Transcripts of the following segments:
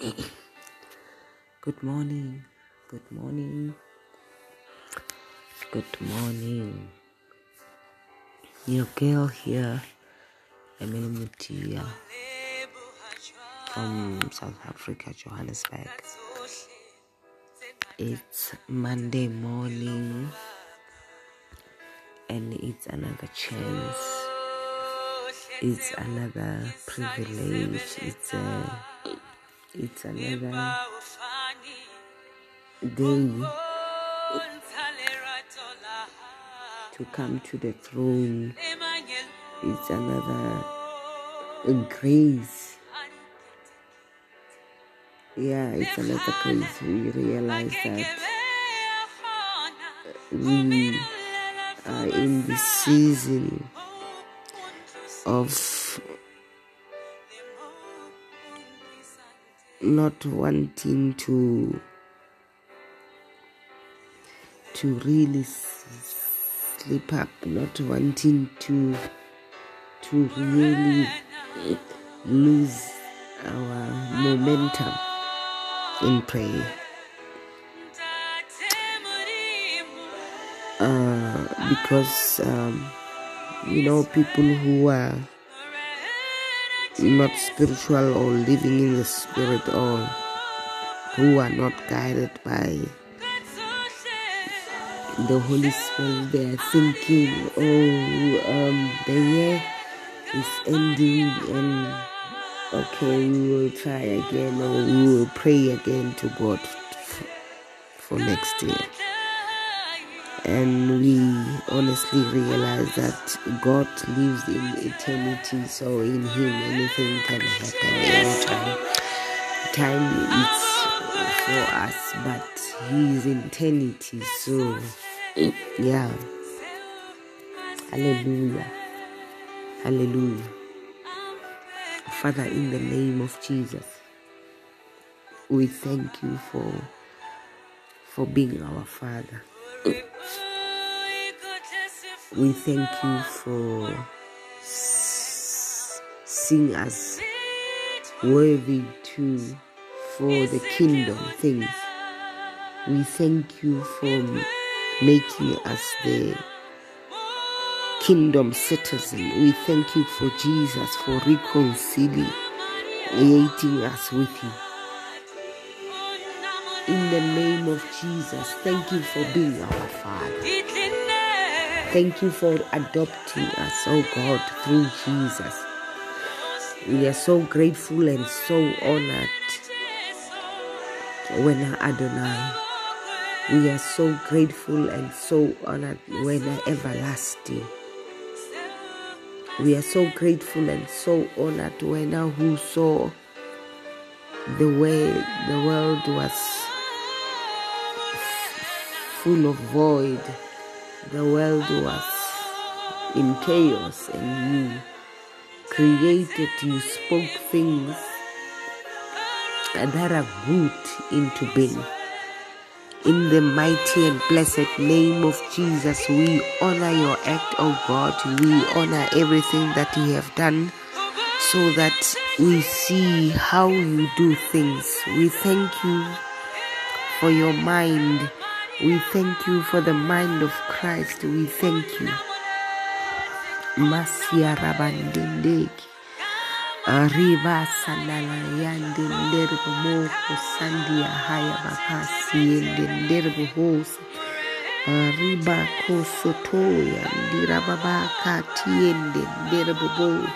Good morning. Good morning. Good morning. Your girl here, Emily Mutia from South Africa, Johannesburg. It's Monday morning and it's another chance. It's another privilege. It's a it's another day to come to the throne. It's another grace. Yeah, it's another grace. We realize that uh, we are in the season of not wanting to to really slip up, not wanting to to really lose our momentum in prayer. Uh, because um, you know people who are not spiritual or living in the spirit or who are not guided by the Holy Spirit, they are thinking, oh, um, the year is ending and okay, we will try again or we will pray again to God for next year. And we honestly realize that God lives in eternity, so in Him anything can happen anytime. Time is for us, but He is in eternity, so yeah. Hallelujah. Hallelujah. Father, in the name of Jesus, we thank you for for being our Father. We thank you for seeing us worthy to for the kingdom things. We thank you for making us the kingdom citizen. We thank you for Jesus for reconciliating us with you. In the name of Jesus, thank you for being our Father. Thank you for adopting us, oh God, through Jesus. We are so grateful and so honored when Adonai. We are so grateful and so honored when everlasting. We are so grateful and so honored when who saw the way the world was full of void. The world was in chaos and you created, you spoke things that are good into being. In the mighty and blessed name of Jesus, we honor your act, oh God. We honor everything that you have done so that we see how you do things. We thank you for your mind. We thank you for the mind of Christ. We thank you. Masia moko sandia. Arriba kosotoya nderbo bo.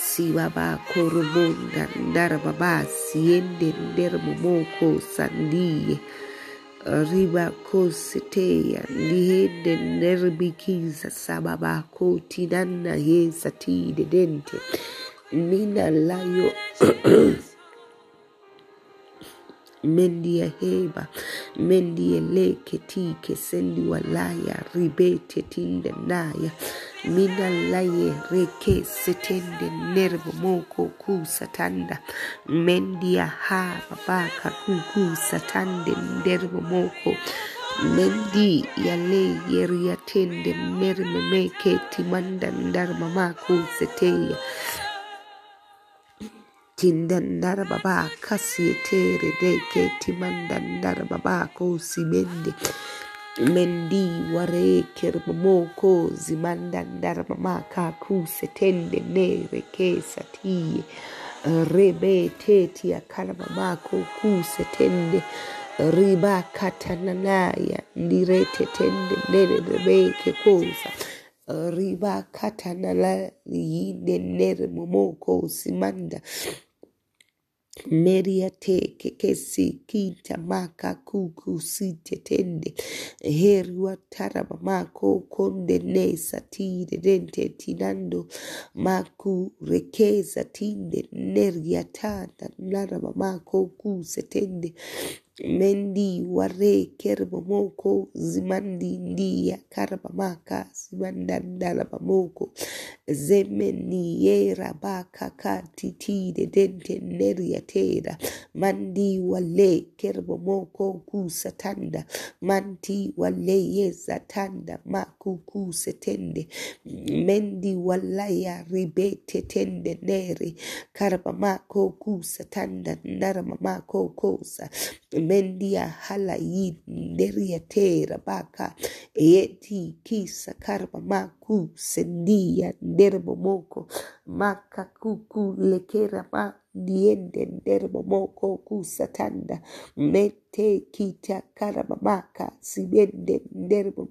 Si baba korobonda ndara baba siende nderbo moko. Arriba koseteya ndihende nderbikiza sababa kotinana yesa tide dente. Mina layo mendia heba mendia leke tike sendi walaya ribete tinde naya mina laye reke setende nervo moko ku satanda. Mendia ha babaka kuku satande nervo moko. Mendi yale yeria tende merme meke timanda ndar mama ku seteya. Tindandara baba kasietere deke timandandara baba ko simende mendi ware kerbomoko zimandandara mama kaku setende nere ke sati rebe teti akala mama ko ku setende. Riba katananaya ndirete tende nere rebe ke kosa riba katanala yinde nere momoko simanda Meriate kekesi kita maka kuku site tende. Herua taraba mako konde nesa tire dente tinando. Maku rekeza tinde neria tata naraba mako kuse setende mendi ware kerba moko zimandi ndiya karba maka zimandandalaba moko zemeni yera baka kati tide dente neria tera mandi wale kerba moko kusatanda manti wale yeza tanda maku ku setende mendi walaya ribete tende neri karba mako kusatanda narama mako kosa mendia hala yi nderia tera baka. Eti kisa karba maku sendia nderbo moko maka kuku lekera ma diende nderbo moko kusatanda mete kita karaba maka sibende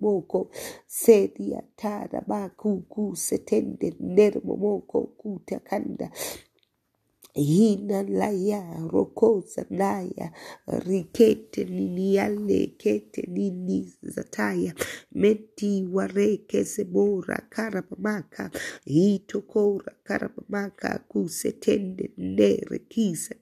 moko sedia tara baku kusetende nderbo moko kutakanda hina laya rokoza naya rikete niniale kete nini zataya meti wareke sebora karabamaka hitokora karabamaka kusetende nere kisa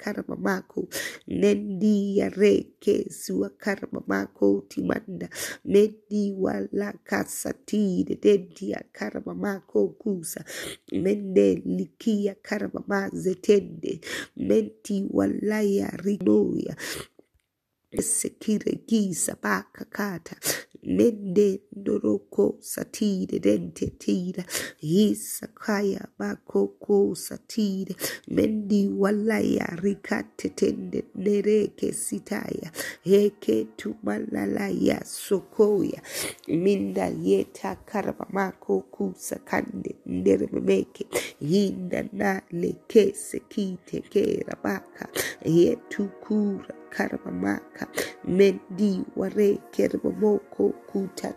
nendi yareke sua karabamako timanda medi wala kasatide dendia karabamako kusa mende likia karabama zetende menti walaya rinoya sekire gisa baka kata mende ndoroko satire dente tira. Hisakaya bakoko satire. Mendi walaya rikate tende nereke sitaya. Heke tumalalaya sokoya. Minda yeta karabamako kusakande nderemeke hinda na lekese kite kera baka. Yetukura karabamaka mendi ware kerbamoko kuta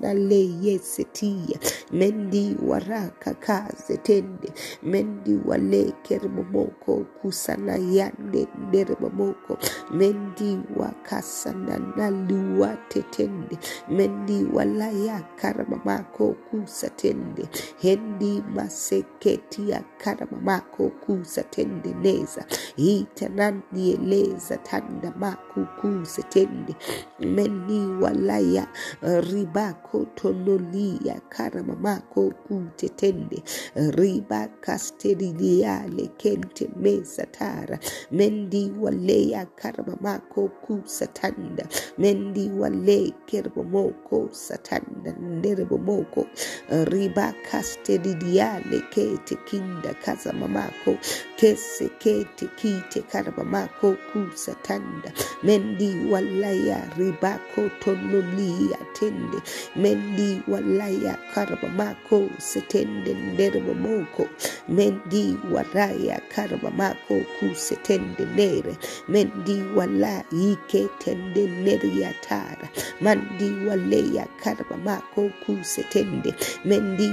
nale yesetia. Mendi waraka kaze tende mendi wale kerbamoko kusana yande nderbamoko mendi wakasana naluwa tetende mendi walaya karabamako kusatende hendi maseketia karabamako kusatende neza. Itanandieleza tanda makuku setende meni walaya ribako tonolia karamamako kutetende riba kasteridiale kente mesatara mendi waleya karamamako kusatanda mendi wale kerbomoko satanda nderebomoko riba kasteridiale kete kinda kazamamako. Kese kete kite karabamako kusatanda mendi walaya ribako tonolia tende mendi walaya karabamako setende nderebomoko mendi waraya karabamako kusetende nere mendi wala ike tende neria tara mandi waleya karabamako kusetende mendi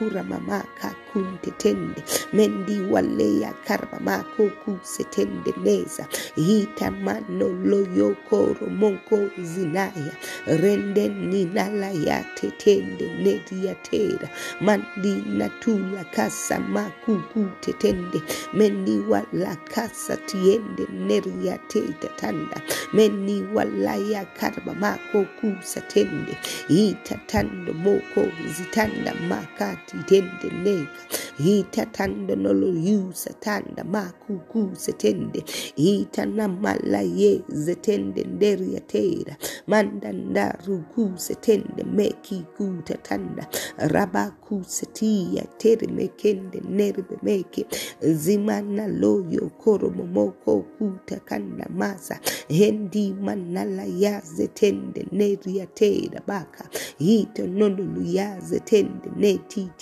waleya kuramamaka kuntetende mendi waleya karabamako kusetende neza hitamano loyokoro monko zinaya. Rende ninalaya tetende nediatera mandi natula kasa makuku tetende mendi wala kasa tiende neriateta tanda. Mendi walaya karabamako kusatende itatando moko zitanda makati titende neka hitatando nolo yu satanda makuku setende hitana mala ye zetende nderi yatera mandanda ruku setende meki kutatanda rabaku setia tere mekende nerbe meke zimana loyo koro momoko kutakanda masa hendi manala ya zetende neri yatera baka hito nonolu ya zetende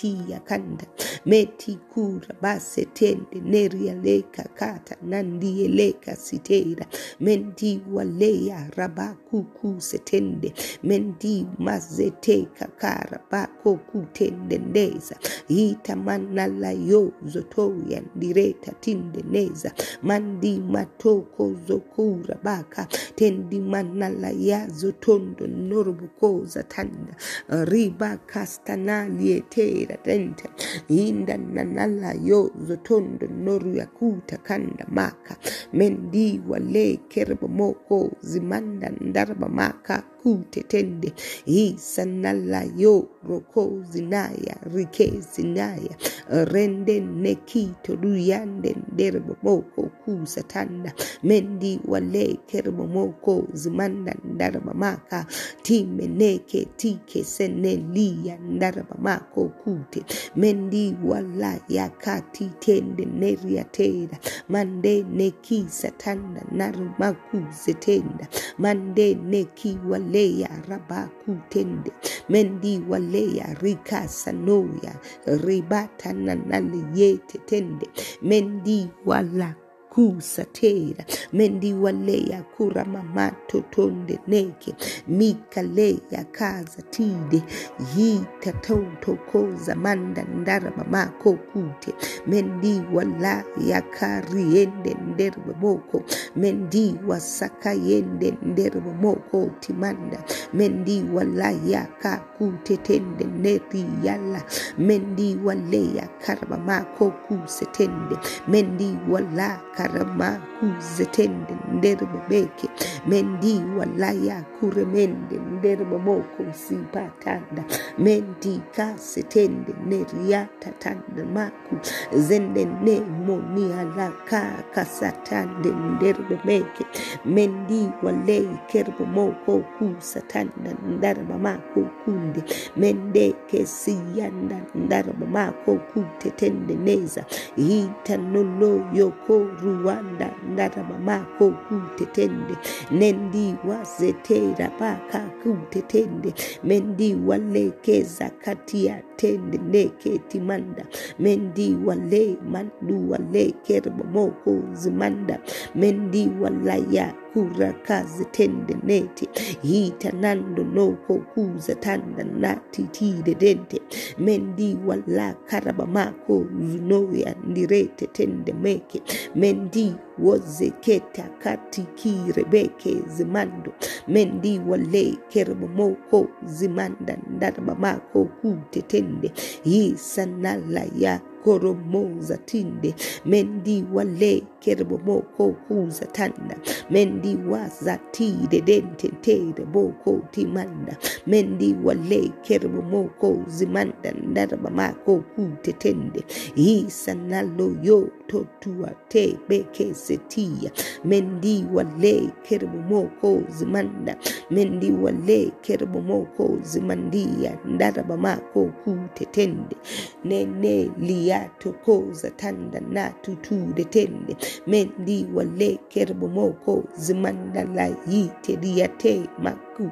netiti yakanda meti kura base tende neria leka kata nandie leka sitera. Mendi waleya rabakuku setende. Mendi mazeteka kara bako kutende ndeza. Hita manala yozo toya ndireta tinde neza. Mandi matoko zokura baka. Tendi manala yazo tondo norubukoza tanda. Riba kastanalietera tenta inda nanala yo zotondo noru yakuta kanda maka. Mendi wale kerbo moko zimanda ndarba maka kutetende isanala yo roko zinaya rike zinaya. Rende nekito ruyande nderbo moko kusatanda mendi wale kerbo moko zimanda ndarba maka. Timeneke tike senelia ndarba mako kute mendi wala yakati tende neria tera mande neki satanda narumaku zetenda mande neki waleya rabaku tende mendi waleya rika sanoya ribata nanale yete tende mendi wala kusatera mendi waleya kura mamato tonde neke. Mikaleya kaza tide. Yitatotokoza manda ndaraba mako kute mendi wala yakariende nderbe moko. Mendi wasaka yende nderbe moko timanda. Mendi wala yaka kute tende. Neri mako kusetende mendi walaya kuremende nderbe moko sipatanda. Mendi kasetende neriata tanda maku. Zende ne moni alaka kasatande nderbe meke mendi wale kerbe moko kusatanda ndarba mako kunde mende kesiyanda ndarba mako kutetende neza. Hitanolo yoko ruwanda ndaraba mako kutetende. Nendi wazetera paka kutetende. Mendi walekeza katia tende mendi wale mandu wale kerbo moko zimanda. Mendi walaya kura kazi tende neti hitanando noko kuza tanda nati tide dente. Mendi wala karaba mako zunoya ndirete tende meke. Mendi wozeketa katiki rebeke zimando mendi wale kerbo moko zimanda ndaraba mako kutetende hisanala ya koromoza tinde. Mendi wale kerbo moko kuza tanda. Mendi waza tide dente tere boko timanda. Mendi wale kerbo moko zimanda ndaraba mako kutetende isanalo yo totua te beke setia. Mendi wale kerbo moko zimanda mendi wale kerbo moko zimandia ndaraba mako kutetende nene liatokoza tanda na tutude tende. Mendi wale kerbo moko zimanda la maku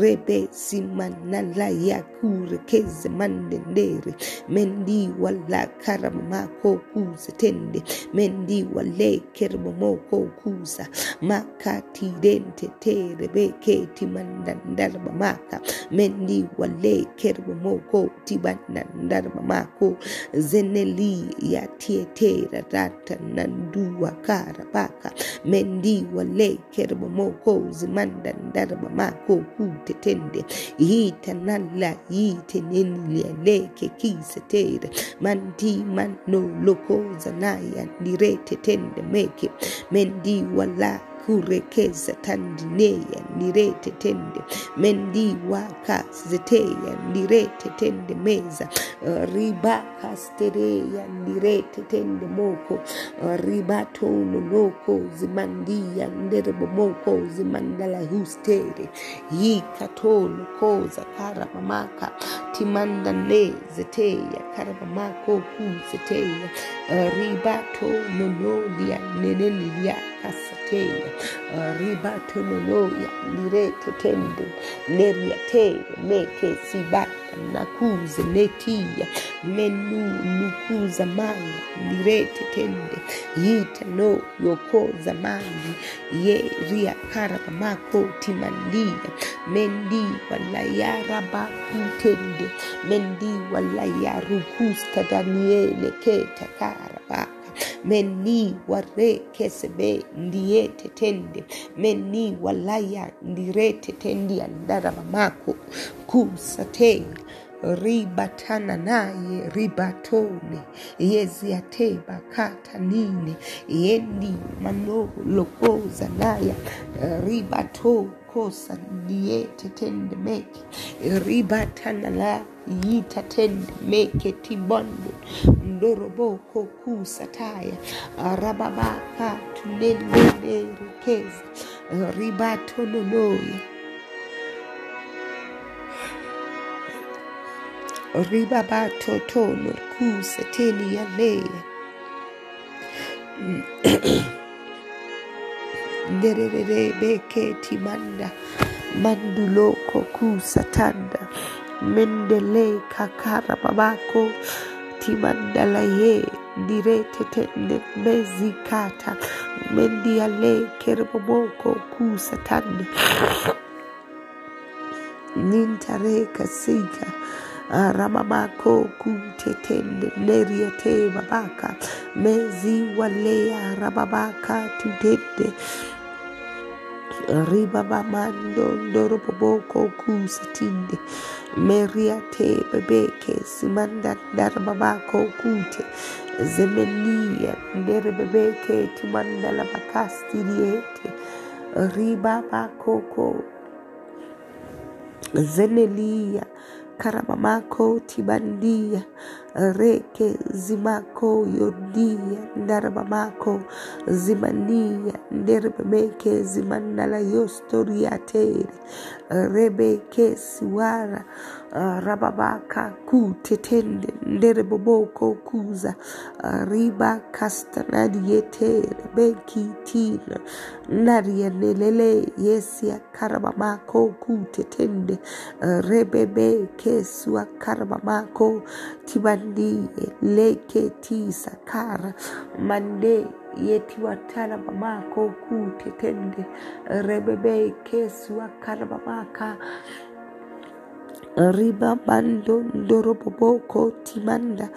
rebe simanala yakure keze mandendere. Mendi wala karama mako kuza tende. Mendi wale kerbo moko kuza makati dente tere beke timanda ndarba maka. Mendi wale kerbo moko tibanda ndarba mako. Zeneli ya tietera rata nandua kara baka mendi wale kerbo moko zimanda ndarba mako kutetende. Yitanala yitenenlia leke kisetere mandi mano loko zanaya ndirete tende meke. Mendi wala kurekeza tandineya nirete tende mendi waka zeteya nirete tende meza ribaka stereya nirete tende moko ribato nonoko zimandia nderebo moko zimandala hustere yikatolo koza karabamaka timanda ne zeteya karabamako kuzeteya ribato nonolia nenelia kasateya ribato nonoya nirete tende neriatere meke sibata nakuze netia menu nukuza manga nirete tende yita no yokoza mangi ye ria karabamako timandia mendi walayaraba kutende mendi walayarukusta daniele keta karabaka meni ware kesebe ndiete tende meni walaya ndirete tendi andarabamako kusate ribatana naye ribatone. Yeziate bakata nine yendi mano lokoza naya ribato kosa diete tende meke. Ribatana la yita tende meke tibondo. Ndoroboko kusataya rababaka tunende rukeza. Ribato nonoya ribabato tono kusateni ya leya nderere beke timanda manduloko kusatanda mendele kakara babako timandala ye direte tende mezikata mendiale kerboboko kusatanda nintare kasika ramamako kutetende neriate babaka mezi walea rababaka tutende ribabamando ndoroboboko kusatinde meriate bebeke simanda darababako kute zemenia nderebebeke timandala bakastiriete ribabakoko zenelia karamamako tibandia reke zimako yodia ndaramamako zimania nderebebeke zimandala yostoriatere rebeke siwara Eh, rababaka kutetende ndereboboko kuza. Eh, riba kastanadietere beki tina narianelele yesia karabamako kutetende eh, rebebe keswa karabamako tibandi leke tisa kara. Mande yetiwatala mamako kutetende rebebe keswa karabamaka riba bando ndoroboboko timanda.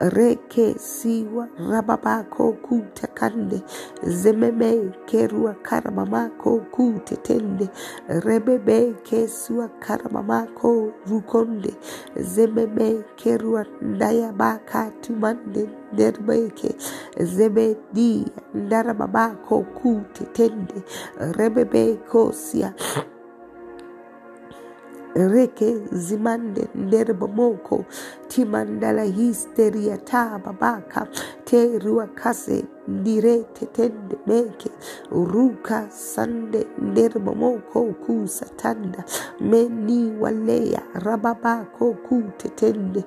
Reke siwa rababako kutakande zememe kerua karamamako kutetende rebebe kesua karamamako rukonde. Zememe kerua ndayabaka tumande nderbeke. Zebedi ndarababako kutetende rebebe kosia reke zimande nderbomoko timandala histeria ta babaka te ruakase ndirete tende meke ruka sande nderbomoko kusatanda meni waleya rababako kutetende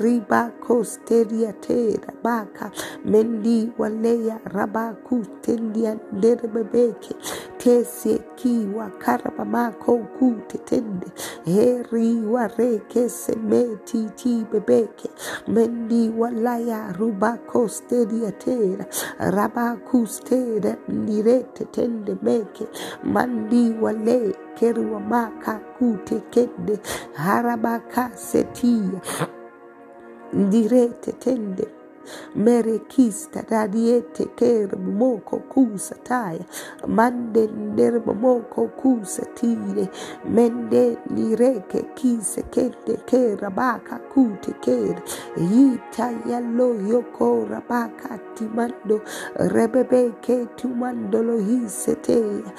ribako steria tera baka mendi waleya rabaku tendia nderbebeke tese kiwa karabamako kutetende heri wareke semeti ti bebeke. Mendi walaya rubako steria tera rabakustera ndirete tende meke. Mandi wale kerua maka kute kende. Harabaka setia. Ndirete tende merekista dadiete kere momoko kusataya mande nere momoko kusatire mende lireke kise kende kera baka kute kere yita yalo yoko rabaka timando rebebe ke tumandolo hiseteya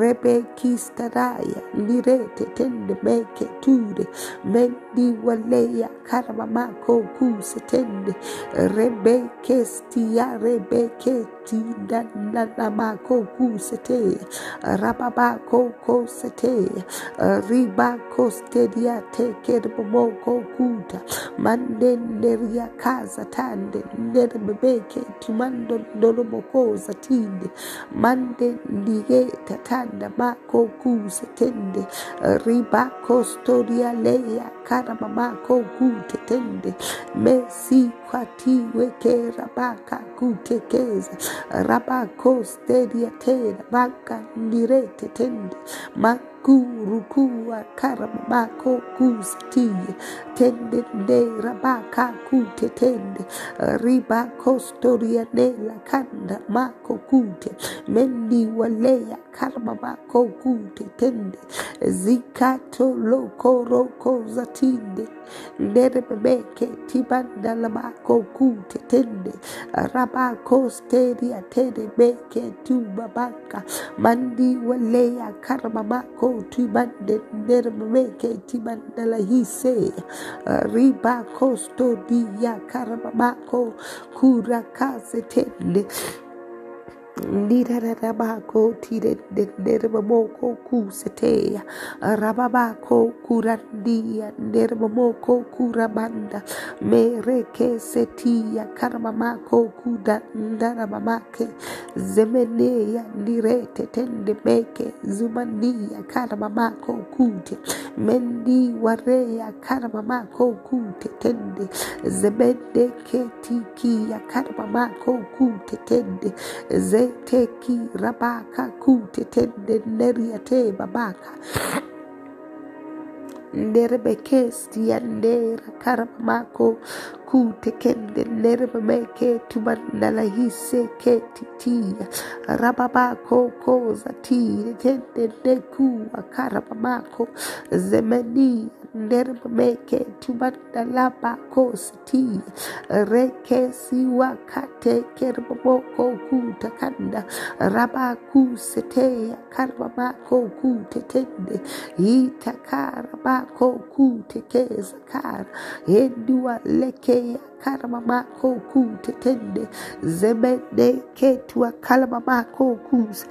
rebe kistaraya lirete tende meke ture mendi waleya karamamako kusetende rebe kestia rebe keti danamako kuseteya rababako koseteya riba kostedia tekerbomoko kuta mandenderia kaza tande tumando dolomoko zatinde mande ndigeta tanda mako kusetende riba kostoria leya karamamako kutetende mesi kwatiwe kerabaka kutekeza rabako stedia tena baka ndirete tende makurukua karamamako tende nde rabaka kute tende. Riba kostoria nela kanda mako kute. Mendi walea karamamako kute tende. Zikato loko roko zatinde nerebebeke tibanda labako kute tende. Rabako steria tende beke tubabaka mandi walea karamamako tibande nerebebeke tibanda la hise riba kosto dia karamamako kurakase tende Nirarabako tirenderebamoko kuseteya rababako kurandia nerebamoko kurabanda. Mereke setia karamamako kudandarabamake zemeneya nirete tendemeke. Zumania karamamako kute. Mendi wareya karamamako kute tende. Zemende ketikia karamamako kute tende teki rabaka kutetende neriyate babaka. Nderbe kesti yandera karma mako kende nerebeke tumandala hise ketitia rababako koza tire tende nekua karamamako zemeni nerebeke tumandalaba kositi rekesi wakate kerboko kuta kanda. Rabaku seteya karbamako kute tende. Itakarabako kute keza kara. Endua lekeya karamamako kute tende zemende ketua kalamamako kuse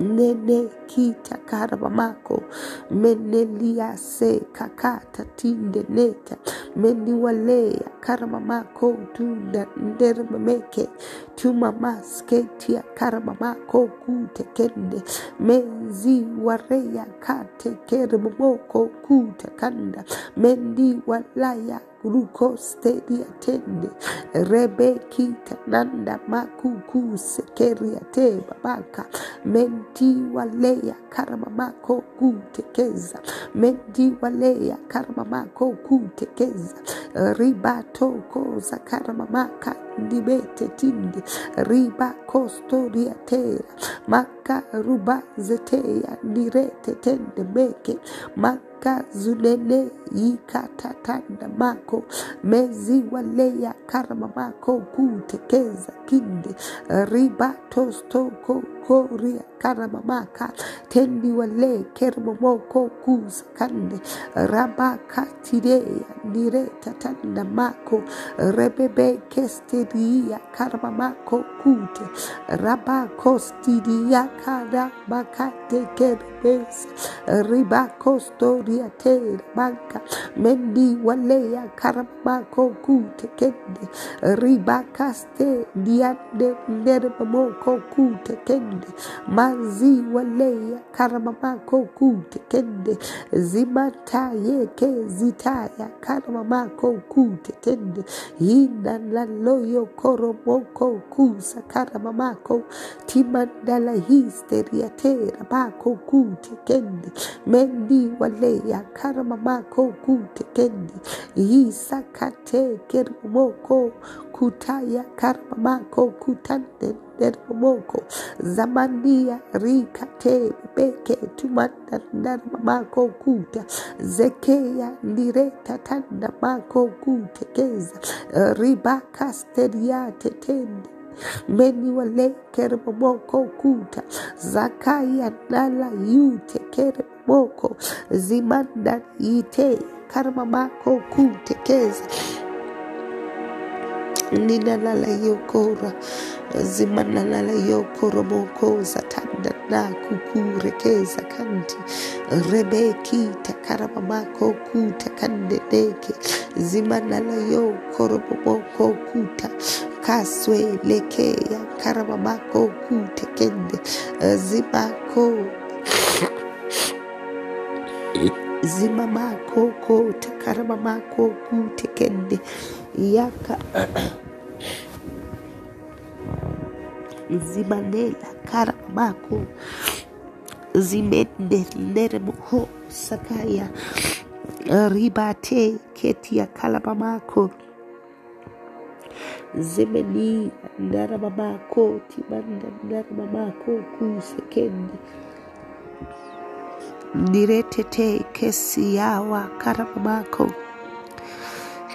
nene kita karabamako menelia se kakata tinde neta meniwalea karamamako tunda ndermeke tumamasketia karamamako kute kende. Menzi wareya kate ruko stedia tende rebekita nanda makuku sekeria te babaka menti waleya karamamako kutekeza menti waleya karamamako kutekeza ribatoko za karamamaka ndibete tindi riba kostoria tera maka ruba zeteya ndirete tende meke maka zunene yikatatanda mako mezi waleya karama mako kutekeza kinde riba tostoko koria karama maka tendi wale kermo moko kuza kande rabaka tireya ndireta tanda mako rebebe kesteria karama mako kute rabakostiria kada bakate ribakostoria tera banka mendi waleya karabako kute kende ribakaste diande nerbamoko kute kende mazi waleya karabamako kute kende zimata yeke zitaya karabamako kute kende ina laloyo koromoko kusa karabamako timandala histeria tera kute kende mendi wale ya karamamako kutekendi. Isakate kermoko kutaya karamamako kutande dermoko zamania rikate beke tumanda darmamako kuta. Zekeya ndireta tanda mako kutekeza. Ribaka steria tetende meni wale kermoko kuta zakaya nala yute kermoko zimanda ite karmamako kutekeza ninalala yokora. Zimanalala yokoromoko zatanda na kukurekeza kanti rebekita karamamako kuta kandedeke. Zimanala yokoromoko kuta kaswe lekeya karamamako kute kende zimako zimamako kota karamamako kute kende yaka. Zimanela karamako zimende neremho sakaya. Ribate ketia kalamamako zimeni naramamako tibanda naramamako kusekende niretete kesi yawa karamamako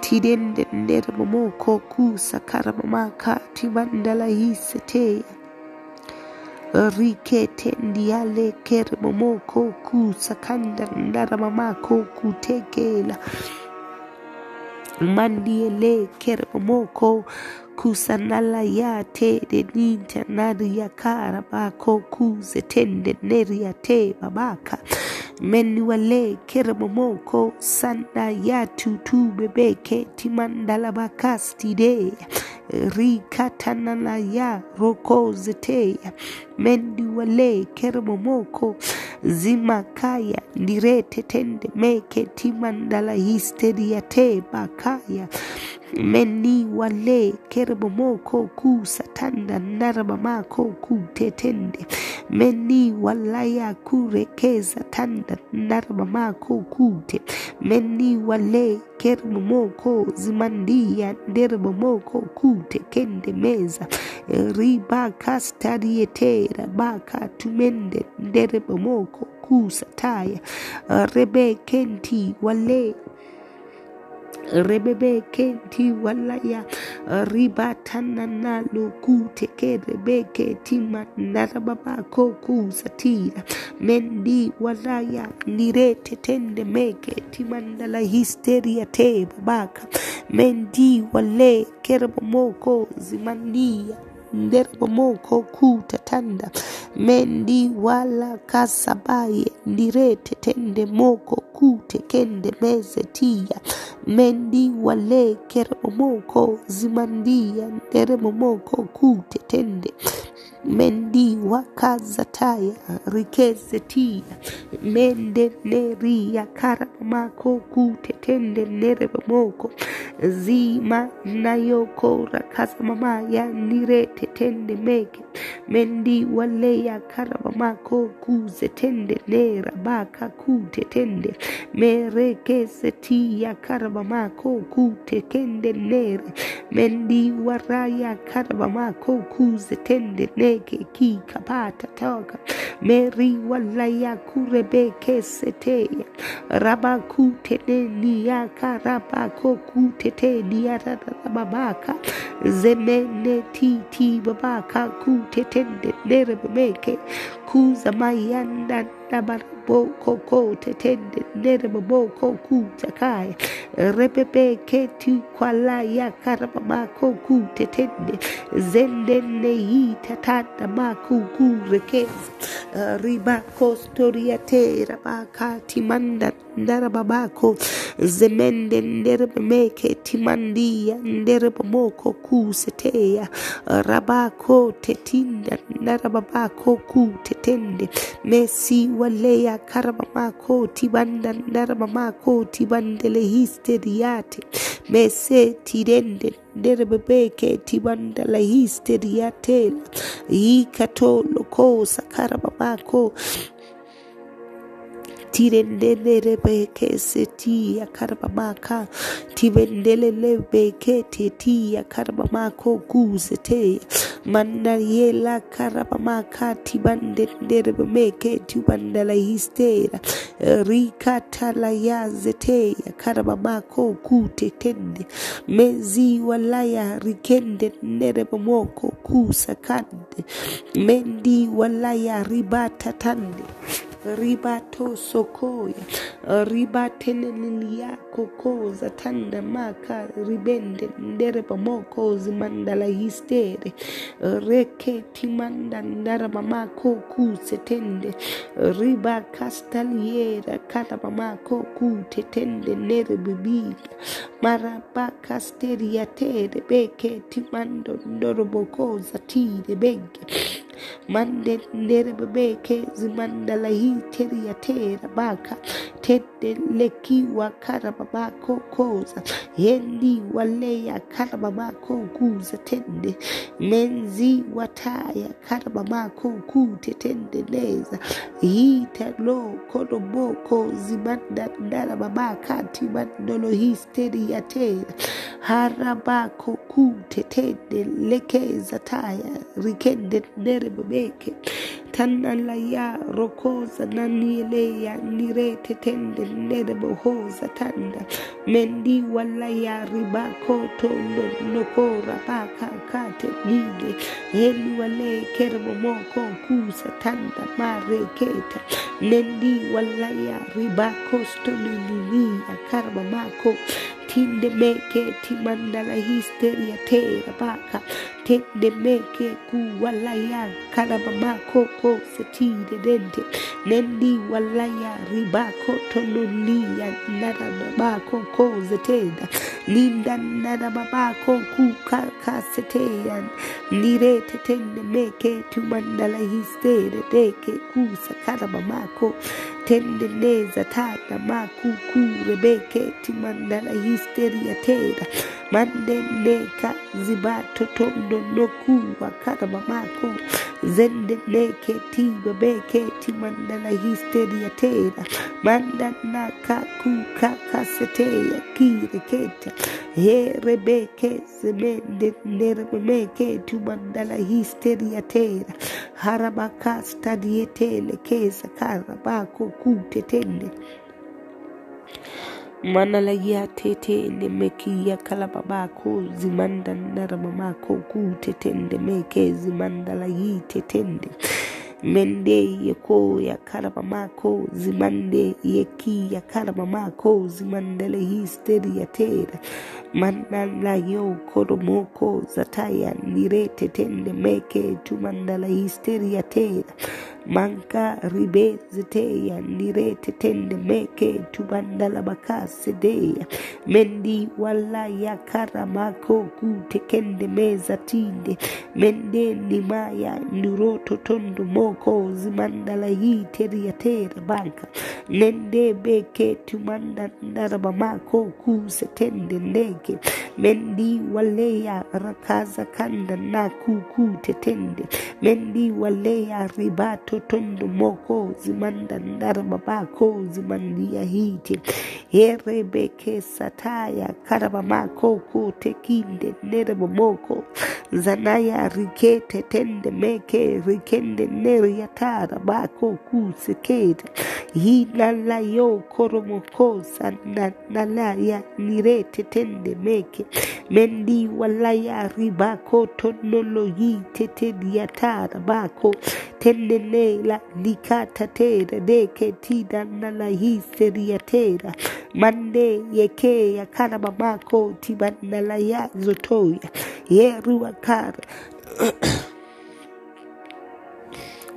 tidende neremamoko kusa karamamaka tibandala hiseteya rikete ndiale keremomoko kusakanda ndaramamako kutekela mandiele keremomoko kusanala ya te de ninta nari ya kara bako kuze tende neri ya te babaka menuale keremomoko sanda ya tutu bebeke timandala bakasti de rikatanana ya rokozeteya mendiwale keremomoko zimakaya ndiretetende meke timandala histeria te bakaya meni wale keremomoko kusatanda naramamako kutetende meni walaya kurekeza tanda naramamako kute meni wale keremomoko zimandia nderemomoko kute kende meza. Ribaka starietera baka tumende nderemomoko kusataya rebekenti wale rebebe kenti walaya ribatana nalo kuteke rebeke tima narababako kusatira mendi walaya nirete tende meke timandala histeria te babaka mendi wale kerebomoko zimandia nderabomoko kutatanda mendi wala kasabaye ndirete tende moko kute kende meze tia mendi wale keromomoko zimandia nderemomoko kute tende mendi wakazataya rikezetia mende neria karamako kute tende neremomoko zima nayoko rakazamamaya nirete tende meke mendi waleya karamamako kuze tende nera baka kute tende. Merekezetia karamamako kute kende nere mendi waraya karamamako kuze tende neke ki kapata toka. Meri walaya kurebeke seteya rabakute nenia karabako kute tenia babaka zemene titi babaka kute tende nere bemeke kuza mayanda nabaraboko kote tende nere baboko kuta kaya rebebe keti kwalaya karabamako kute tende zendene yita tata makuku rekeza ribako storiate rabaka timanda ndarababako zemende nderebemeke timandia nderebamoko kuseteya rabako tetinda ndarababako kutetende mesi waleya karabamako tibanda ndarabamako tibandele histeriate mese tirende nderebebeke tibandala histeriatela yikatolo kosa karabamako tirendenerebeke setia karabamaka. Tivendelelebeke tetia karabamako kuzetea mandariela karabamaka tibandenderebemeke tubandala histera rikatala yazeteya karabamako kutetende. Mezi walaya rikende nerebamoko kusakande. Mendi walaya ribatatande ribato sokoya. Ribatenenilia kokoza tanda maka ribende ndereba moko zimandala histere. Reke timanda ndaraba mako kusetende. Riba kastaliera karaba mako kutetende nere bibiga maraba kasteria tere beke timando ndorobokoza tire bege mande nere bebeke teri hiteria tera baka tete lekiwa karababako koza. Yendi waleya karababako kuza tende. Menzi wataya karababako kutetende neza hita lo koroboko zimanda ndara babaka timandolo histeria tera harabako kutetende lekeza taya rikende nere bebeke tanalaya rokoza nanieleya nirete tende nere bohoza tanda mendi walaya ribako tondo nokora baka kate nide heli wale kerbo moko kusa tanda mare keta nendi walaya ribako stolililia karba mako tinde meke timandala histeria tera baka tende meke kuwalaya karaba mako ko setide dente nendi walaya ribako tonolia naraba bako ko zeteda linda naraba bako kuka kaseteya nirete tende meke tumandala histere deke kusa karaba mako tende neza tata makuku rebeke timandala histeria tera mande neka zibato tondo nokuwa karaba mako zende neke tiba beke timandala histeria tera manda naka kuka kaseteya kire keta he rebeke zemende nerebeke tumandala histeria tera harabaka stadietele kesa karabako kutetende manalaya tetende mekiya kalababako zimanda naramamako kutetende meke zimandala yitetende mende yeko ya karabamako zimande yeki ya karabamako zimandale histeria tera. Mandala yo koromoko zataya nirete tende meke tumandala histeria tera manka ribe zeteya lire tetende meke tubandala bakasedeya mendi wala ya karamako kutekende meza tinde. Mende nimaya nuroto tondo moko zimandala yiteriatera teria tera banka. Nende beke tumanda ndaraba mako kusetende ndeke. Mendi waleya rakaza kanda na kuku tetende mendi waleya ribato tondo moko zimanda ndaraba bako zimandia hiti. Erebeke sataya karaba mako kutekinde moko. Zanaya rikete tende meke rikende neriatara bako kuseketa hinala yo koromokosa nalaya nirete tende meke. Mendi walaya ribako tonolo yitete diatara bako. Tende nela likata tera deke tida nala histeria tera. Mande yeke ya karaba mako tibanala ya zotoya. Yeruakara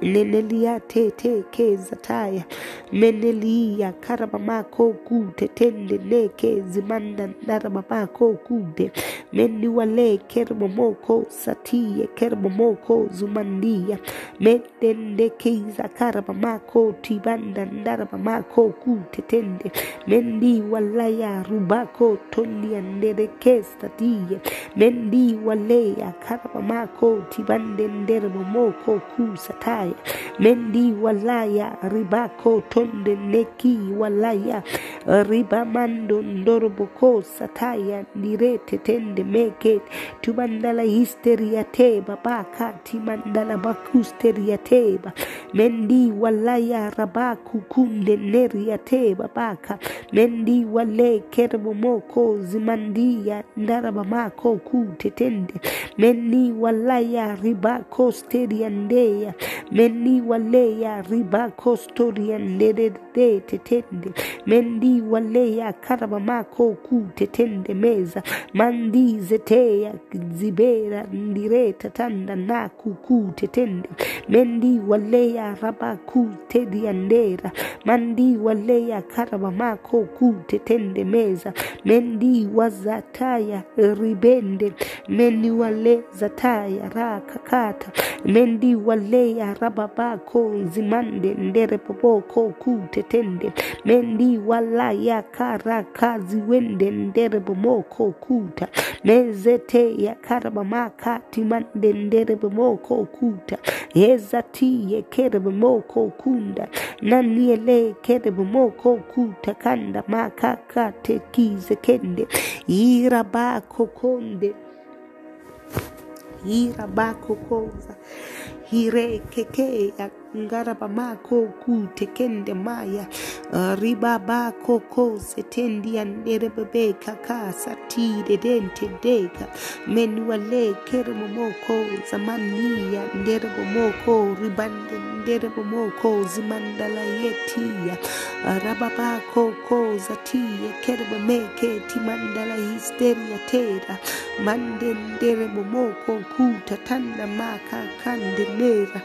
nenelia tete kezataya menelia karabamako kute tende neke zimanda narabamako kude mendi wale kerbomoko satie kerbomoko zumandia. Metende kiza karabamako tibanda ndarabamako kutetende mendi walaya rubako tolia kestatie mendi waleya karabamako tibande nderbomoko kusataya mendi walaya ribako tonde neki walaya ribamando ndoroboko sataya ndirete tende meke tumandala histeria teba baka timandala bakusteria teba mendi walaya rabaku kunde neria teba baka mendi wale kerbomoko zimandia ndarabamako kutetende mendi walaya ribako steria ndeya mendi waleya ribako storia ndede tetende. Mendi waleya ku tetende meza. Mandi zeteya zibera ndireta tanda naku kutetende mendi waleya rabaku tediandera mandi waleya ku tetende meza. Mendi wazataya ribende. Mendi wale zataya rakakata mendi waleya rababako zimande ndere popoko kutetende mendi walaya karakazi wende ndere bomoko kuta mezete ya karabamaka timande ndere bomoko kuta ezati ye kere bomoko kunda naniele kere bomoko kuta kanda makaka tekize kende. Irabako konde irabako koza hire keke ngaraba mako ku tekende maya. Riba ba koko setendi andere bebe kaka satire dente deka menuale kere momoko zamania ya. Ndere bomoko ribande ndere bomoko zimandala yetia raba ba koko zatiye kere bomeke timandala histeria tera mande ndere bomoko kuta tanda maka kande mera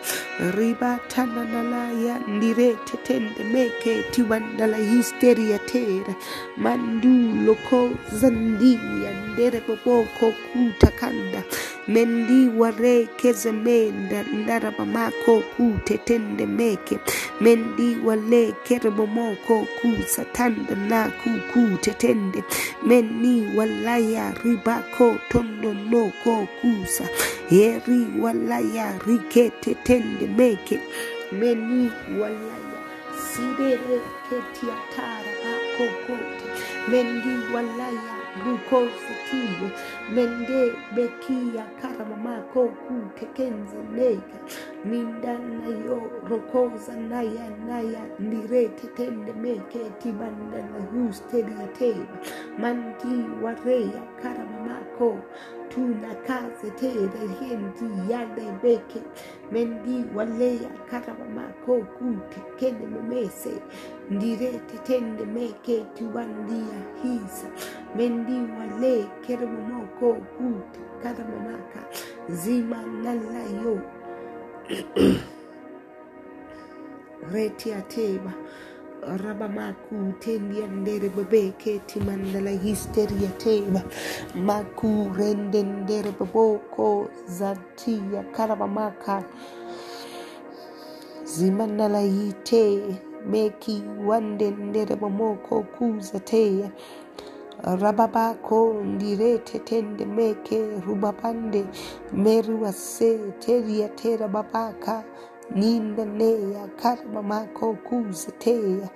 riba tananalaya ndire tetende meke tiwandala histeria tera mandulo ko zandia ndere boboko kuta kanda mendi ware kezemenda ndaraba mako kutetende meke. Mendi wale kerebomoko kusatanda na kukutetende meni walaya ribako tondo noko kusa heri walaya riketetende meke. Meni walaya sirere ketiatara bakokote mendi walaya rukozitibo mende bekia karamamako kutekenze neka mindanayo rokoza naya naya ndirete tende meke tibanda na husteria teba. Mandi wareya karamamako tuna kaze tere hendi yade beke. Mendi waleya karamamako kute kene memese. Ndirete tende meke tiwandia hisa. Mendi wale keremomoko kute karamamaka zima nalayo retia teba rabamaku tendia ndere bebeke timandala histeria teba maku rende ndere beboko zatia karabamaka zimandala yite meki wande ndere bomoko kuzateya rababako ndirete tende meke rubabande meruase teria tera babaka ninda neya karabamako kuzateya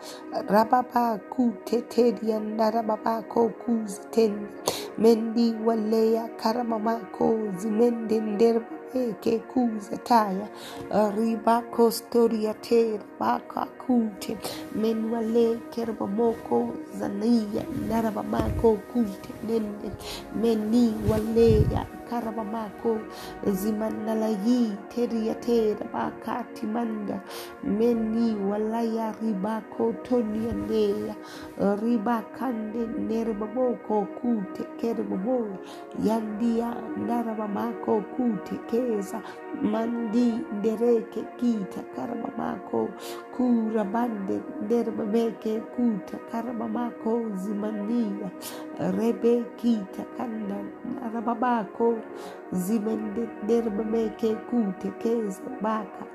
rababaku teteria ndarababako kuzatende mendi waleya karabamako zimende ndere eke kuzataya ribako storia tera baka kute. Menwale kerbamoko zaniya narabamako kute nende. Meni waleya karabamako zimanalayi teriatera bakati manda meni walaya ribako tonianea ribakande nerbaboko kute kerbabo yandia narabamako kute keza mandi ndereke kita karabamako kurabande nderbabeke kuta karabamako zimandia rebe kita kanda zimande derba me ke kuute ke zabaka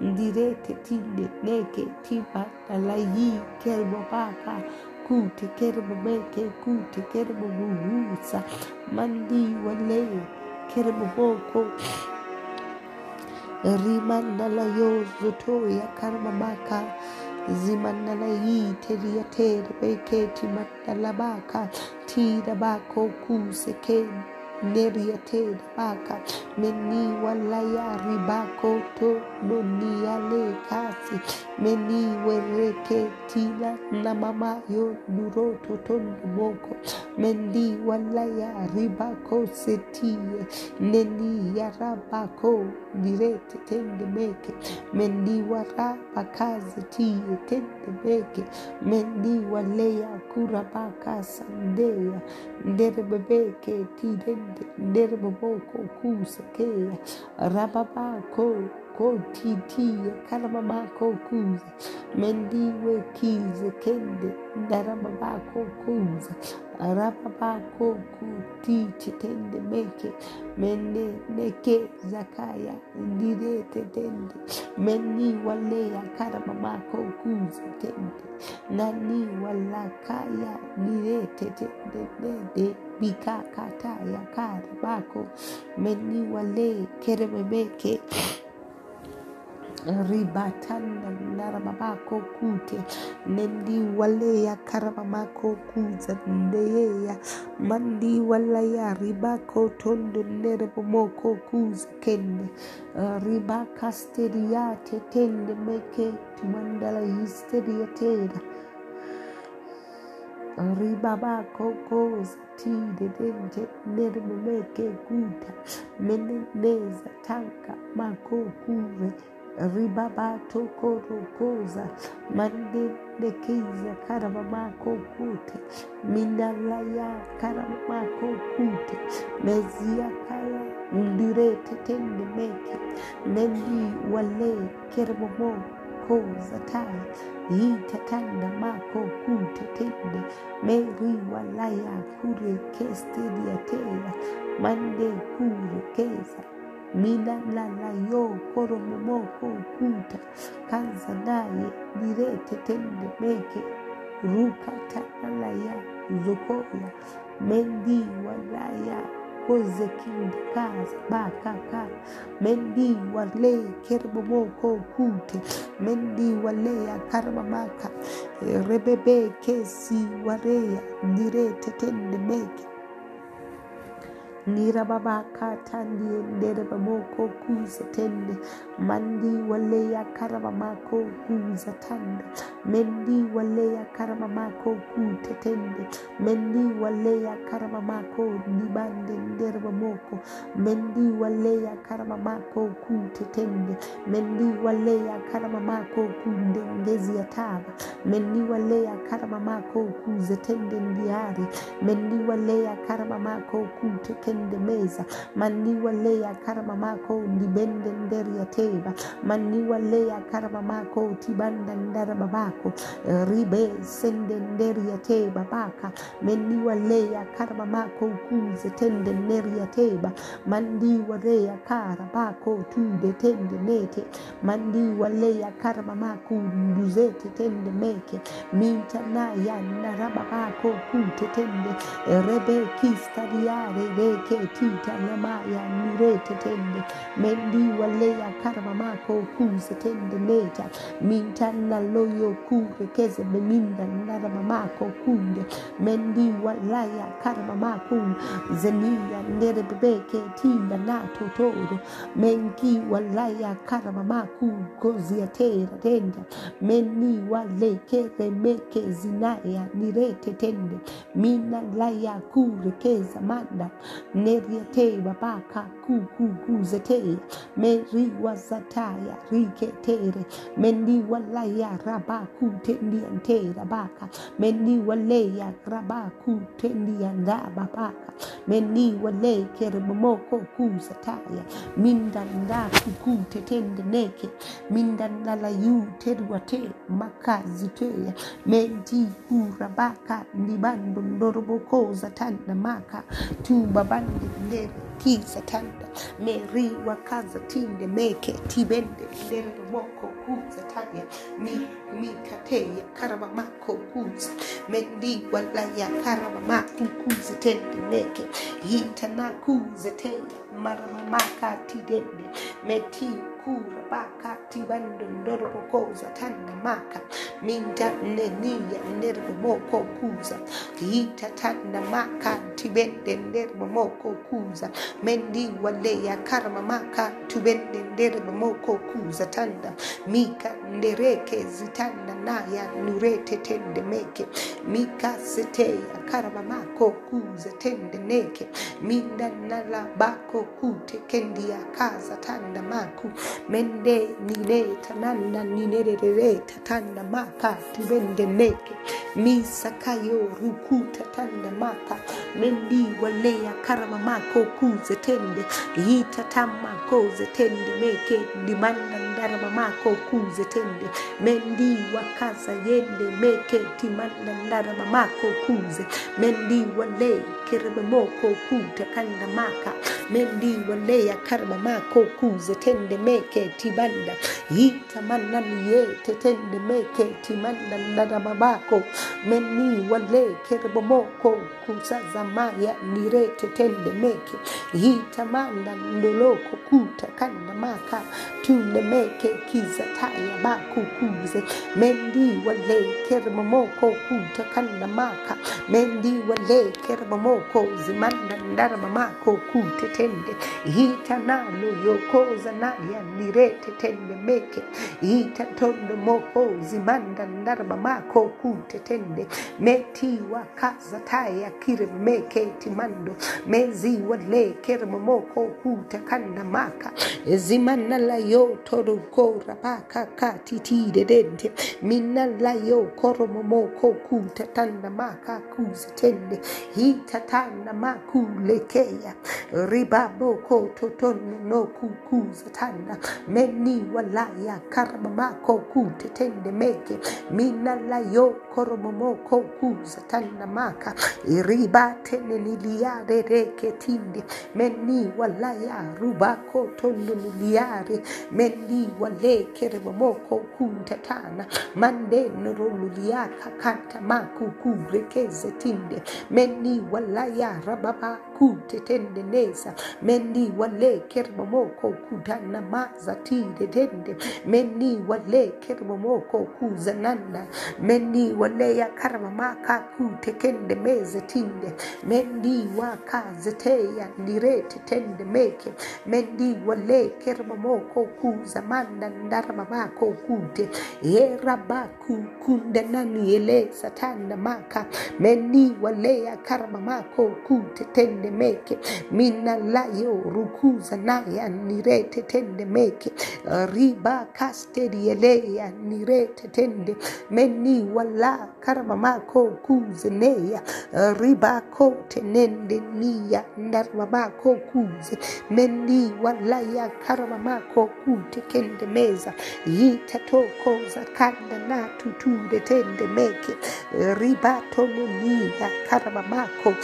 ndirete tinde neke tima alayi kerbo baka. Kuute kerbo me ke kuute kerbo muhusa. Mandi wale kerbo boko rimannala yozotoya karma baka. Zimannala yiteriya tere ɓe ketimannala baka tida bako kuse ken ter baka. Meni walaya ribako to. Nonia le kasi. Meni wereke tina na mama yo duro to tondo boko mendi walaya ribako setie. Neni yarabako direte tende meke. Mendi waraba kazi tie tende meke. Mendi waleya kurabaka sandeya nderebebeke tidende ndereboboko kusekeya rababako kotitiye karababako kuza mendiwe kize kende ndarababako kuza rababako kutiche tende meke mende neke zakaya ndirete tende meni waleya karababako kuza tende nani walakaya nirete tende nede bikakataya karabako meni wale kerebebeke ribatanda narababako kute nendi waleya karabamako kuza ndeyeya mandi walaya ribako tondo nerebomoko kuza kende. Ribaka steriate tende meke tumandala histeriatera ribabako koza tide dente nerebomeke kuta meneneza tanka mako kure ribaba tokorokoza mandenekiza karamamako kute minalaya karamamako kute mezia kaya ndirete tende meke nendi wale kermomo koza taya yitatanda mako kute tende meri walaya kure kestedia tela mande kure keza mina lala yo koromomoko kuta. Kanza naye direte tende meke. Ruka tanalaya zokoya mendi walaya koze kinda kaza bakaka mendi wale kerbomoko kute. Mendi waleya karmamaka rebebe kesi wareya direte tende meke nirababaka tandie nderebamoko kuza tende mandi waleya karamamako kuza tanda mendi waleya karamamako kute tende mendi waleya karamamako nibande nderebamoko mendi waleya karamamako kute tende mendi waleya karamamako kunde ngezi ya taba mendi waleya karamamako kuze tende ndiari. Mendi waleya karamamako kute kende meza maniwa leya karama mako ndibende nderi ya teba. Maniwa leya karama mako tibanda ndara babako. Ribe sende nderi ya teba baka meniwa leya karama mako kuze tende nderi ya teba. Mandiwa leya kara bako tude tende nete. Mandiwa leya karama mako nduzete tende meke. Minta naya naraba bako kute tende. Rebe kistariare reke tita namaya nirete tende mendi waleya karama mako kuze tende neta minta naloyo kure keze beminda narama mako kunde mendi walaya karama mako zenia nere bebeke tinda nato todo menki walaya karama mako gozi atera tenda meni wale kere meke zinaya nirete tende mina laya kure keza manda neriate babaka ku ku ku zete meri wazataya riketere. Mendi walaya rabaku tendi ante rabaka mendi waleya rabaku tendi anda babaka mendi wale kerbomoko ku zataya. Mindanda kuku tetende neke. Mindanda la yu terwate makaziteya menti kurabaka ndibando ndoroboko zatanda maka tu babande ndere kisa tanda meri wakaza tinde meke tibende ndere moko kuza taya mi mikateya karaba mako kuza mendi walaya karaba mako kuza tende meke hitana kuza teya marama maka tidende meti kura baka tibando ndorobo koza tanda maka. Minda neniya nerbo moko kuza. Hita tanda maka tibende nderbo moko kuza. Mendi waleya karama maka tibende nderbo moko kuza tanda mika ndereke zitanda naya nurete tende meke. Mika seteya karama mako kuza tende neke. Minda nala bako kute kendia kaza tanda maku. Mende nine tananda ninerere tatanda maka tibende neke. Misakayo rukuta tanda maka. Mendi waleya karama mako kuze tende. Yita tama koze tende meke. Dimanda ndarama mako kuze tende mendi wakaza yende meke timanda ndarama mako kuze. Mendi wale kerebe moko kuta kanda maka. Mendi waleya karama mako kuze tende meke tibanda yita manani ye tetende meke timanda ndarama mako. Meni wale kerebe moko kusaza maya nire tetende meke. Yita manda ndoloko kuta kanda maka. Tune meke kiza taya baku kuze mendi wale kerebe moko kuta kanda maka mendi wale kerebe moko zimanda ndarama mako nalo yokoza naya nirete tende meke. Hita tondo moko zimanda ndarama mako wakaza taya kire meke timando. Mezi wale kere moko kuta kanda maka zimana la yo kora baka kati de dente minna la yo koro moko kuta tanda maka kuza tende hita tanda maku lekeya ribabo ko totono no kukuza tanda meni walaya karama mako kute tende meke minna la yo koro moko kuza tanda maka riba tene niliare reke tindi meni walaya rubako tondo niliare meni wale moko kunta tana mande nurululiaka kanta maku kurekeze tinde. Meni walaya rababa kute meni wale kere moko kutana tide tende. Meni wale kere moko kuzananda meni wale ya karama maka kute kende meze tinde. Mendi wakazeteya ndirete tende meke. Mendi wale kerma moko kuza ndarama mako kute. Era baku kunda nani ele satanda maka. Mendi wale ya karma mako kute tende meke mina layo rukuza naya nirete tende meke riba kasteri ele ya nirete tende. Meni wala karma mako kuze neya. Riba kote nende niya ndarmamako kuze. Mendi walaya karamamako kute kende meza. Yitatoko za kanda na tuture tende meke ribato niya karamamako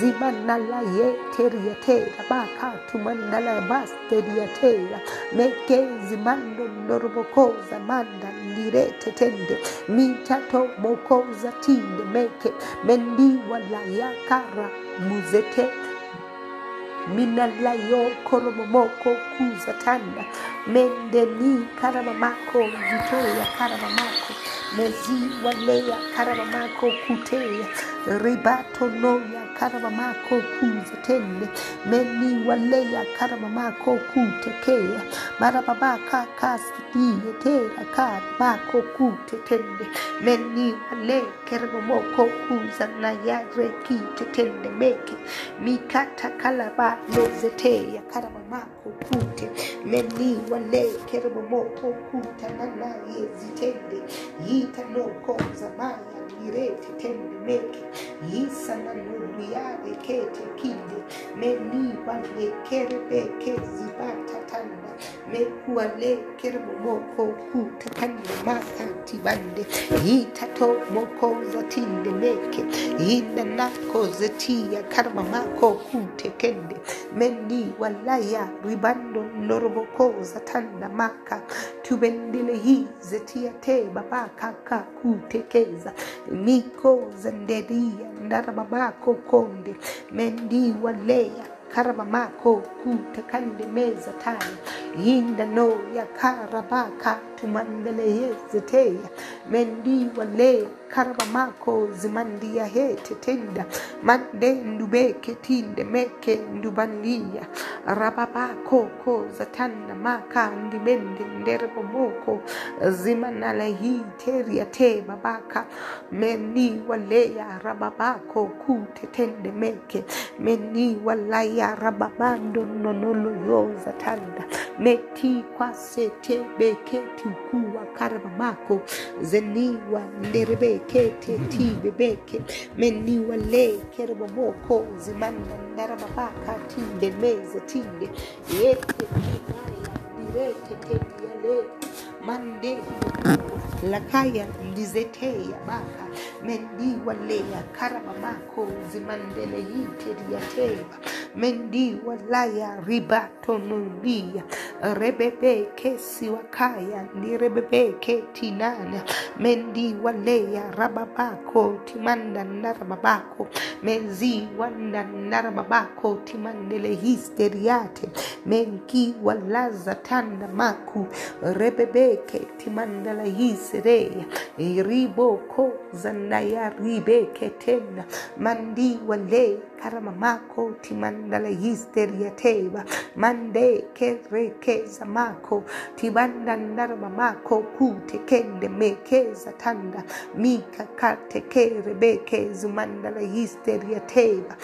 zimanala ye teriatera baka tumanala basteriatera meke zimando ndoroboko za manda ndirete tende mitato moko za tinde meke mendi walaya kara muzete minalayo koromomoko kuzatanda mendeni karamamako vitoya karamamako mezi waleya karamamako kuteya ribato noya karabamako kuzetende meni waleya karabamako kutekeya marababaka kasitiye tera karabako kutetende. Meni wale karabamoko kuzanaya reki tetende meke mikata kalaba lozeteya karabamako kute meni wale karabamoko kutanana yezitende yita no koza maya irete tende meke. Yisana nuriyare kete kezibata tanda. Moko kuta makati bande. Moko meke. Nako karma mako kute kende. Ribando maka. Te miko zenderia ndarababako konde mendi waleya karabamako kutekande meza tani yinda no ya karabaka tumandele yezeteya mendi wale karabamako zimandia hete tenda mande ndubeke tinde meke ndubandia. Rababako ko zatanda maka ndibende nderebomoko zimanala hi teria te babaka. Meni waleya rababako kutetende meke. Meni walaya rababando nonolo yoza tanda meti kwasete beketi kuwa karabamako zeniwa nderebekete ti bebeke meni wale kerebomoko zimanda ndarababaka tinde meze tinde yete direte mande lakaya ndizeteya baka mendi waleya karabamako zimandele yiteriateba mendi walaya ribatonulia rebebe kesi wakaya ni rebebe ketinana mendi waleya rababako timanda narababako menzi wanda narababako timandele histeriate menki walaza tanda maku rebebeke timandala hisereya iriboko zanaya ribeke tena mandi wale karamamako timandala histeria teba. Mande kerekeza mako tibanda naramamako kute kende mekeza tanda. Mika kate kerebeke zumandala histeria teba.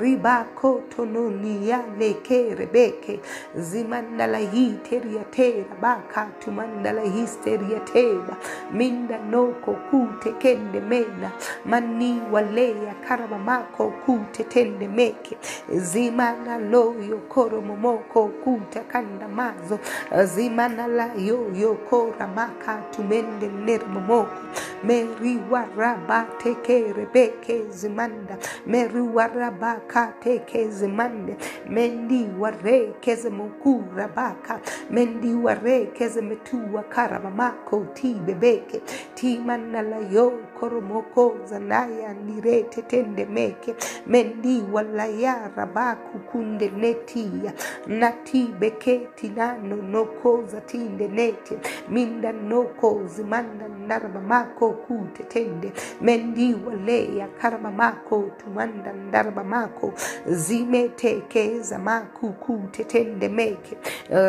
Ribako tononia leke rebeke zimandala hiteria teba baka tumandala histeria teba. Minda noko kute kende mena. Mani waleya karamamako kute tende meke zimana loyo koromomoko kuta kanda mazo zimana la yoyo kora maka tumende nermomoko meri waraba teke rebeke zimanda meri waraba ka teke zimande mendi ware keze mokura baka mendi ware keze metua karamamako ti bebeke ti manala yo koromoko zanaya nirete tende meke mendi walaya rabaku kunde netia nati beketi nano noko zatinde nete minda noko zimanda narabamako kute tende mendi waleya karamamako tumanda ndarabamako zimetekeza maku kute tende meke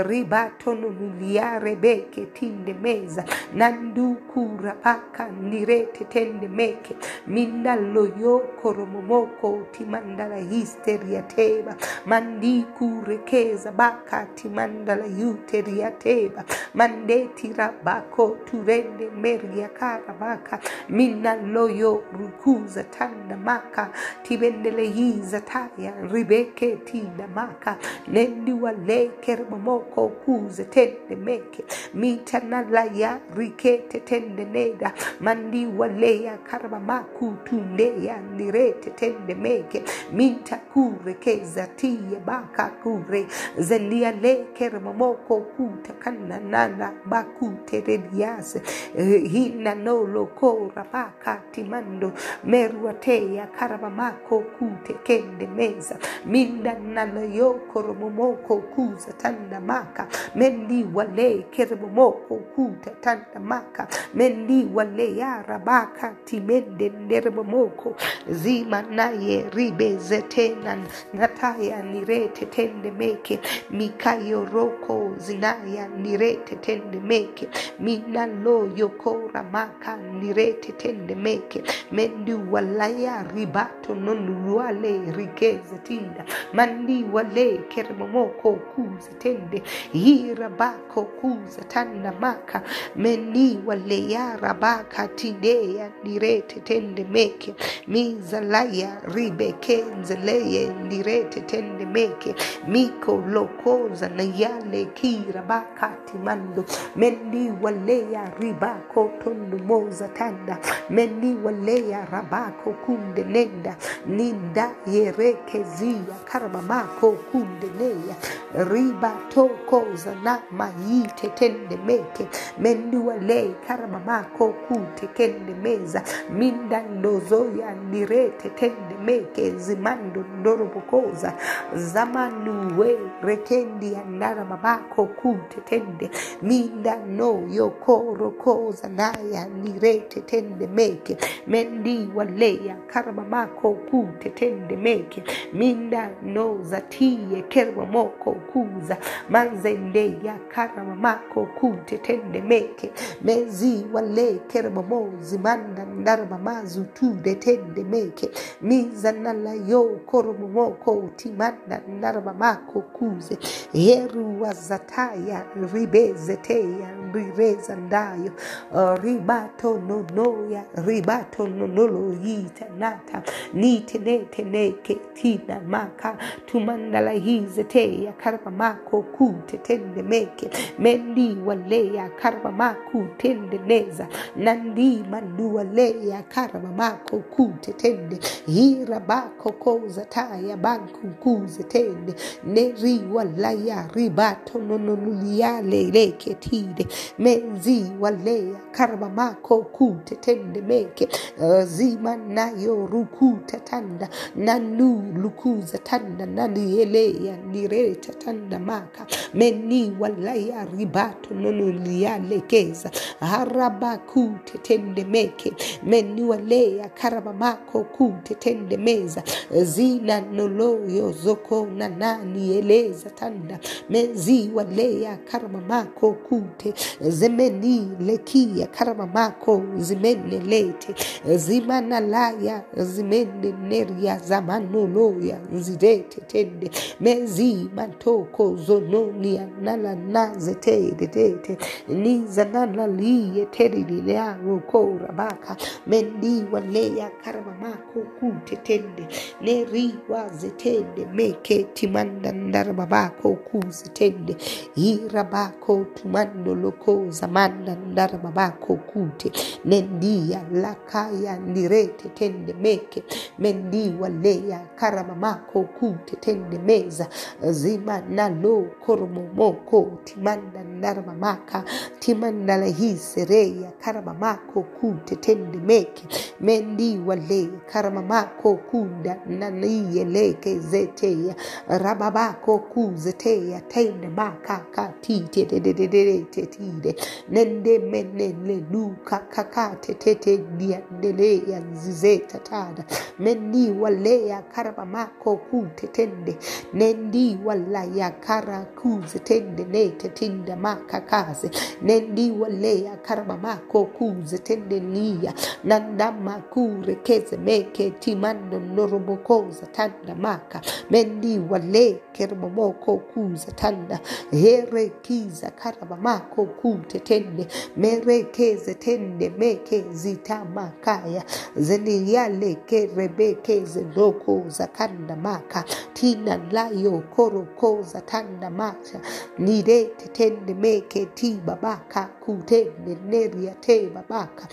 ribatono nuliare beke tinde meza nandukura paka nirete tende meke. Minda loyo koromomoko timandala histeria teba. Mandiku rekeza baka timandala yuteria teba. Mandeti rabako turende meria karabaka. Minna loyo rukuza tanda maka. Tibendele hiza taya ribeke tinda maka. Nendi wale kermomoko kuze tende meke. Mitanalaya rikete tende neda mandi waleya karabamaku tundeya nirete tende meke. Minta kure keza tiye baka kure. Zelia le kermomoko kuta kana nana hina nolo loko rabaka timando. Meruatea karabamako kute kende meza minda nalayo koromomoko kuza tanda maka. Mendi wale keromomoko kuta tanda maka. Mendi wale ya rabaka timende nderemomoko zima naye ribe zetenan nataya nirete tende meke mikayo roko zinaya nirete tende meke minalo yokora maka nirete tende meke mendi walaya ribato nonuluale rikeze tinda mandi wale keremomoko kuza tende hirabako kuza tanda maka mendi wale ya rabaka tideya nirete tende meke mizalaya ribeke nzeleye nirete tende meke miko lokoza na yale kirabakati mando mendi waleya ribako tondo moza tanda mendi waleya rabako kunde nenda ninda yereke zia karabamako kunde neya riba tokoza na mayite tende meke mendi wale karabamako kute kende meza minda ndozoya nirete tende meke zimando ndorobokoza zamanuwe rekendi andara babako kute tende minda no yokorokoza naya nirete tende meke mendi waleya karabamako kute tende meke minda no zatiye kermamoko kuza manzende ya karamamako kute tende meke mezi wale kermamo zimanda ndarabamazu tude tende meke mizanala yo koromomoko timanda narabamako kuze. Heru wazataya ribezeteya rireza ndayo uh, ribato nonoya ribato nonolo yita nata. Nitenete tina maka. Tumandala hizeteya karabamako kute tende meke. Mendi waleya karabamaku tende neza. Nandi manduwaleya karabamako kute tende hirabako koza taya banku kuze tende neri walaya ribato nononuliyale leke tide. Menzi waleya karabamako kute tende meke. Uh, zima nayo rukuta tanda nanu lukuza tanda nanieleya nireta tanda maka. Meni walaya ribato nonuliyalekeza harabakute tende meke meni waleya karabamako kute tende meza. Zina noloyo zoko na nani eleza tanda. Mezi waleya karamamako kute zemeni lekia karamamako zimene lete. Zimana laya zimene neria zamanoloya zirete tende. Mezi matoko zononia nala nazetede tete nizanala liye terilileago korabaka mendi waleya karamamako kute tende neriwa zetende meke timanda ndarababako kuzetende irabako tumando loko zamanda ndarababako kute nendia lakaya ndirete tende meke mendi waleya karamamako kute tende meza zima nalo koromomoko timanda ndarabamaka timanda lahisereya karamamako kute tende meke mendi wale karamamako kunda naniyeleke zeteya rababako kuzeteya tende makaka tite dedededetide nende menele luka kakate tete dia diandeleya zizeta tada mendi waleya karabamako kutetende nendi walaya kara kuzetende nete tinda makakaze nendi waleya karabamako kuzetende niya nandama kurekeze meke timando norobokoza tanda maka mendi wale kermomoko kuza tanda here kiza karabamako kutetende merekeze tende meke zitamakaya zeniyale kerebeke zedoko zakanda maka tina layo koroko zatanda maka nirete tende meke ti babaka kutende neria te babaka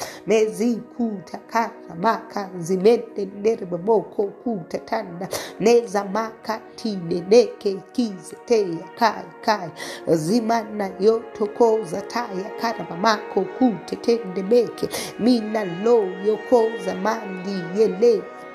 mezi kuta kara maka zimende nere boboko kutatanda neza makatine neke kize teya kai kai. Zimana yotokoza taya karabamako kutetende meke. Mina lo yokoza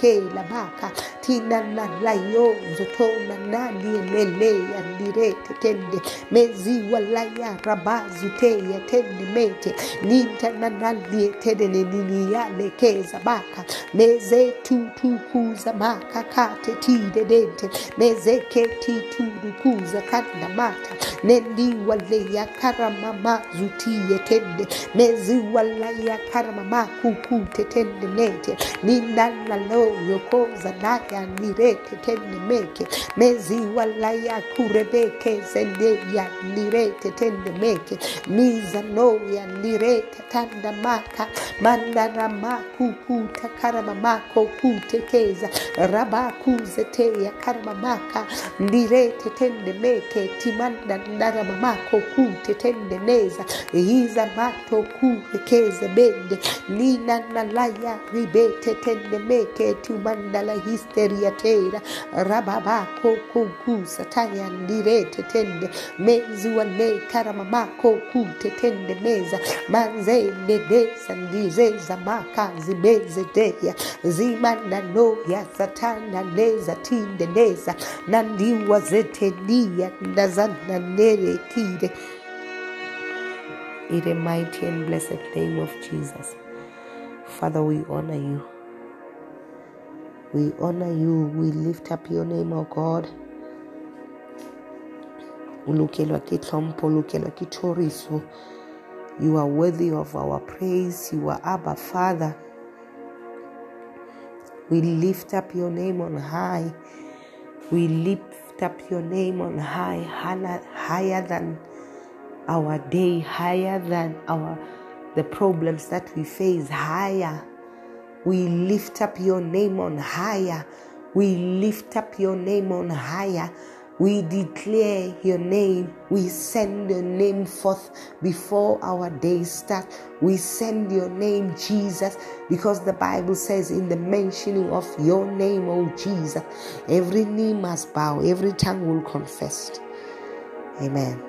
yele kela baka tina na layo zotona nani lele yandirete tende mezi walaya rabazu teya tende mete ninta na nalie tede ne nini yale keza baka meze tu tu kuza maka kate tide dente meze keti tu kuza kanda mata nendi wale ya karamama zutie tende mezi walaya karamama kukute tende nete ninala lo yokoza naya nirete tende meke mezi walaya kurebeke zende ya nirete tende meke miza no ya nirete tanda maka. Mandara maku kuta karama mako kutekeza. Raba kuzete ya karama maka. Ndirete tende meke timanda ndarama mako kute tende neza iza mato kurekeze bende. Nina nalaya ribete tende histeria tera. Tende meza. Manzende deza ndizeza maka zibeze deya zimanda no ya satana neza tinde neza. Ndazana nere tire. In the mighty and blessed name of Jesus. Father, we honor you. We honor you. We lift up your name, O God. Ulukelwa kitoriso. You are worthy of our praise. You are Abba, Father. We lift up your name on high. We lift up your name on high, higher than our day, higher than our the problems that we face, higher. We lift up your name on higher. We lift up your name on higher. We declare your name. We send your name forth before our days start. We send your name, Jesus, because the Bible says, in the mentioning of your name, oh Jesus, every knee must bow, every tongue will confess. Amen.